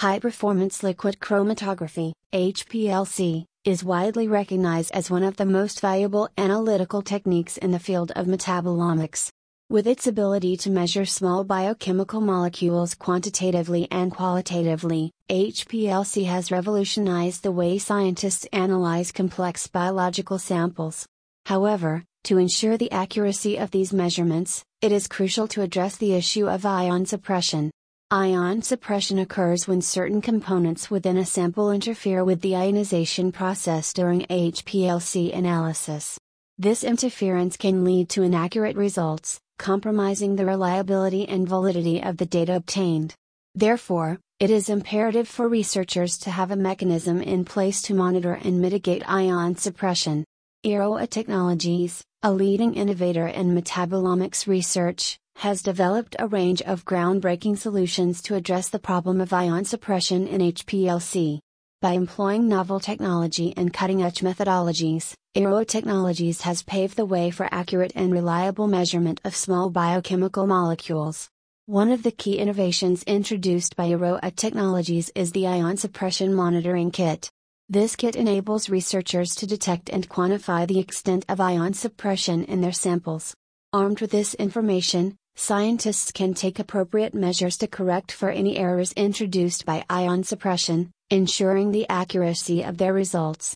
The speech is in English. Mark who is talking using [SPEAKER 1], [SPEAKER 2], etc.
[SPEAKER 1] High performance liquid chromatography, HPLC, is widely recognized as one of the most valuable analytical techniques in the field of metabolomics. With its ability to measure small biochemical molecules quantitatively and qualitatively, HPLC has revolutionized the way scientists analyze complex biological samples. However, to ensure the accuracy of these measurements, it is crucial to address the issue of ion suppression. Ion suppression occurs when certain components within a sample interfere with the ionization process during HPLC analysis. This interference can lead to inaccurate results, compromising the reliability and validity of the data obtained. Therefore, it is imperative for researchers to have a mechanism in place to monitor and mitigate ion suppression. IROA Technologies, a leading innovator in metabolomics research, has developed a range of groundbreaking solutions to address the problem of ion suppression in HPLC. By employing novel technology and cutting edge methodologies, IROA Technologies has paved the way for accurate and reliable measurement of small biochemical molecules. One of the key innovations introduced by IROA Technologies is the Ion Suppression Monitoring Kit. This kit enables researchers to detect and quantify the extent of ion suppression in their samples. Armed with this information, scientists can take appropriate measures to correct for any errors introduced by ion suppression, ensuring the accuracy of their results.